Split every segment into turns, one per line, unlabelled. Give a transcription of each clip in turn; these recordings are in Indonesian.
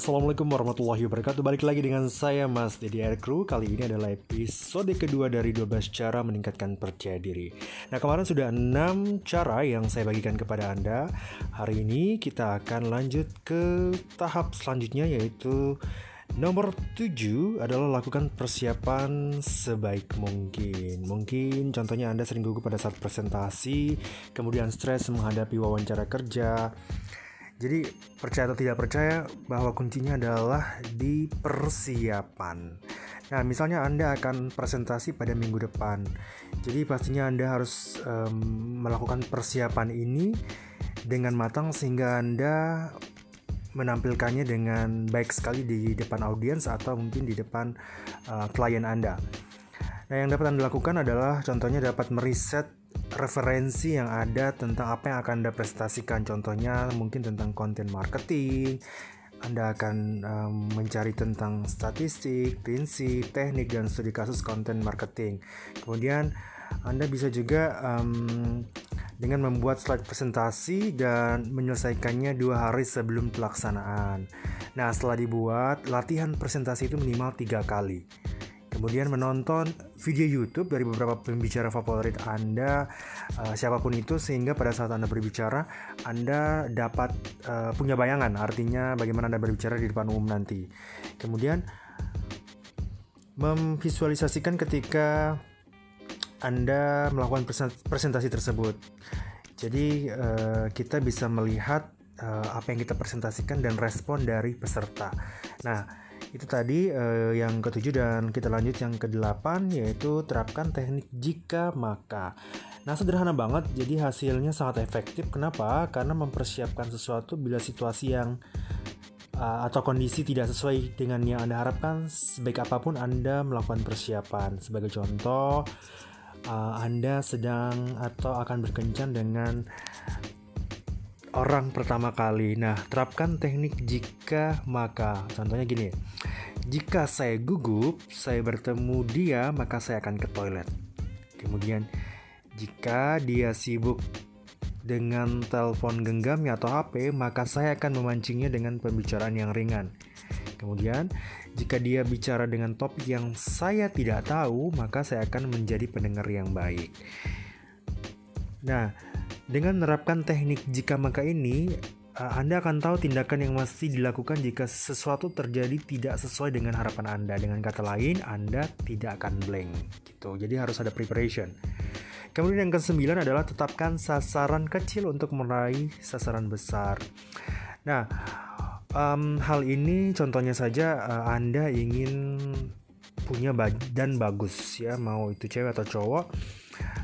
Assalamualaikum warahmatullahi wabarakatuh. Balik lagi dengan saya Mas Dedi Aircrew Kali ini adalah episode kedua dari 12 cara meningkatkan percaya diri. Nah kemarin sudah 6 cara yang saya bagikan kepada Anda. Hari ini kita akan lanjut ke tahap selanjutnya yaitu Nomor 7 adalah lakukan persiapan sebaik mungkin. Mungkin contohnya Anda sering gugup pada saat presentasi, kemudian stres menghadapi wawancara kerja, jadi percaya atau tidak percaya bahwa kuncinya adalah di persiapan. Nah, misalnya Anda akan presentasi pada minggu depan. Jadi pastinya Anda harus um, melakukan persiapan ini dengan matang sehingga Anda menampilkannya dengan baik sekali di depan audiens atau mungkin di depan uh, klien Anda. Nah, yang dapat Anda lakukan adalah contohnya dapat meriset referensi yang ada tentang apa yang akan Anda presentasikan. Contohnya mungkin tentang konten marketing, anda akan um, mencari tentang statistik, prinsip, teknik, dan studi kasus konten marketing. Kemudian, Anda bisa juga um, dengan membuat slide presentasi dan menyelesaikannya dua hari sebelum pelaksanaan. Nah, setelah dibuat, latihan presentasi itu minimal tiga kali kemudian menonton video YouTube dari beberapa pembicara favorit Anda, uh, siapa pun itu, sehingga pada saat Anda berbicara, Anda dapat uh, punya bayangan, artinya bagaimana Anda berbicara di depan umum nanti. Kemudian, memvisualisasikan ketika Anda melakukan presentasi tersebut. Jadi, uh, kita bisa melihat uh, apa yang kita presentasikan dan respon dari peserta. Nah, itu tadi uh, yang ketujuh dan kita lanjut yang kedelapan yaitu terapkan teknik jika maka. Nah sederhana banget jadi hasilnya sangat efektif. Kenapa? Karena mempersiapkan sesuatu bila situasi yang uh, atau kondisi tidak sesuai dengan yang anda harapkan sebaik apa pun anda melakukan persiapan. Sebagai contoh uh, anda sedang atau akan berkencan dengan orang pertama kali. Nah, terapkan teknik jika maka. Contohnya gini. Jika saya gugup, saya bertemu dia, maka saya akan ke toilet. Kemudian, jika dia sibuk dengan telepon genggamnya atau HP, maka saya akan memancingnya dengan pembicaraan yang ringan. Kemudian, jika dia bicara dengan topik yang saya tidak tahu, maka saya akan menjadi pendengar yang baik. Nah, dengan menerapkan teknik jika maka ini, eh, Anda akan tahu tindakan yang mesti dilakukan jika sesuatu terjadi tidak sesuai dengan harapan Anda. Dengan kata lain, Anda tidak akan blank gitu. Jadi harus ada preparation. Kemudian yang kesembilan adalah tetapkan sasaran kecil untuk meraih sasaran besar. Nah, um, hal ini contohnya saja uh, Anda ingin punya badan bagus ya, mau itu cewek atau cowok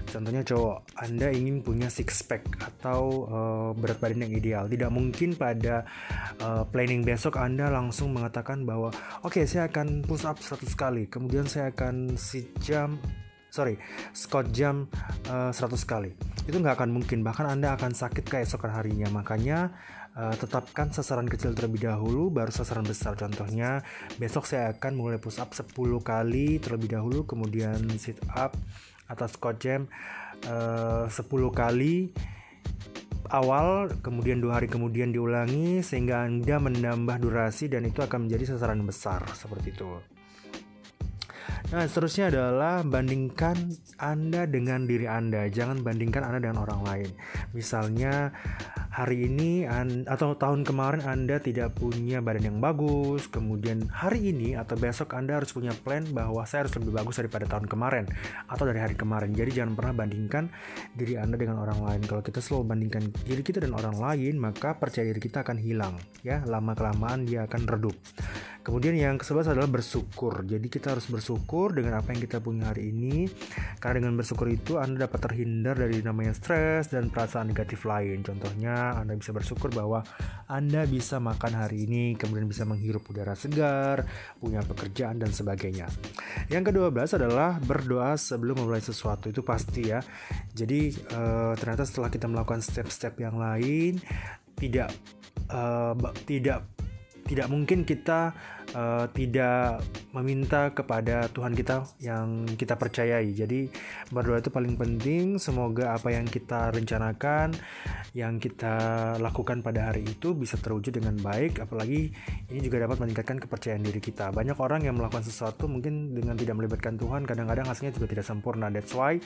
Contohnya cowok, Anda ingin punya six pack atau uh, berat badan yang ideal. Tidak mungkin pada uh, planning besok Anda langsung mengatakan bahwa oke okay, saya akan push up 100 kali, kemudian saya akan sit jam sorry squat jam uh, 100 kali. Itu nggak akan mungkin. Bahkan Anda akan sakit keesokan harinya. Makanya uh, tetapkan sasaran kecil terlebih dahulu baru sasaran besar contohnya besok saya akan mulai push up 10 kali terlebih dahulu kemudian sit up atas jam uh, 10 kali awal kemudian dua hari kemudian diulangi sehingga anda menambah durasi dan itu akan menjadi sasaran besar seperti itu Nah, seterusnya adalah bandingkan Anda dengan diri Anda. Jangan bandingkan Anda dengan orang lain. Misalnya, hari ini atau tahun kemarin Anda tidak punya badan yang bagus, kemudian hari ini atau besok Anda harus punya plan bahwa saya harus lebih bagus daripada tahun kemarin atau dari hari kemarin. Jadi jangan pernah bandingkan diri Anda dengan orang lain. Kalau kita selalu bandingkan diri kita dan orang lain, maka percaya diri kita akan hilang. Ya, lama kelamaan dia akan redup. Kemudian yang ke-11 adalah bersyukur. Jadi kita harus bersyukur dengan apa yang kita punya hari ini. Karena dengan bersyukur itu Anda dapat terhindar dari namanya stres dan perasaan negatif lain. Contohnya Anda bisa bersyukur bahwa Anda bisa makan hari ini, kemudian bisa menghirup udara segar, punya pekerjaan dan sebagainya. Yang ke-12 adalah berdoa sebelum memulai sesuatu. Itu pasti ya. Jadi uh, ternyata setelah kita melakukan step-step yang lain tidak uh, tidak tidak mungkin kita uh, tidak meminta kepada Tuhan kita yang kita percayai. Jadi berdoa itu paling penting. Semoga apa yang kita rencanakan, yang kita lakukan pada hari itu bisa terwujud dengan baik. Apalagi ini juga dapat meningkatkan kepercayaan diri kita. Banyak orang yang melakukan sesuatu mungkin dengan tidak melibatkan Tuhan, kadang-kadang hasilnya juga tidak sempurna. That's why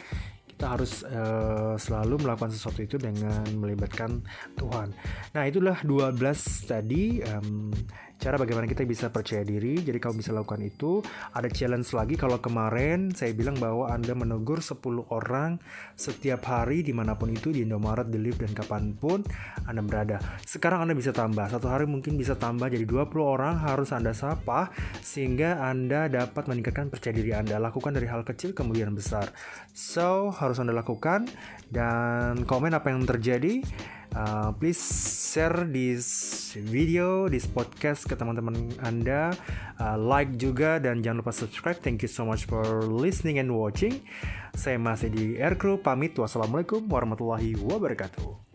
kita harus uh, selalu melakukan sesuatu itu dengan melibatkan Tuhan. Nah, itulah 12 tadi um, cara bagaimana kita bisa percaya diri. Jadi kamu bisa lakukan itu. Ada challenge lagi kalau kemarin saya bilang bahwa Anda menegur 10 orang setiap hari di mana pun itu di Indomaret, di lift dan kapan pun Anda berada. Sekarang Anda bisa tambah. Satu hari mungkin bisa tambah jadi 20 orang harus Anda sapa sehingga Anda dapat meningkatkan percaya diri Anda. Lakukan dari hal kecil kemudian besar. So, harus Anda lakukan dan komen apa yang terjadi. Uh, please share this video, this podcast ke teman-teman Anda. Uh, like juga dan jangan lupa subscribe. Thank you so much for listening and watching. Saya masih di Aircrew pamit. Wassalamualaikum warahmatullahi wabarakatuh.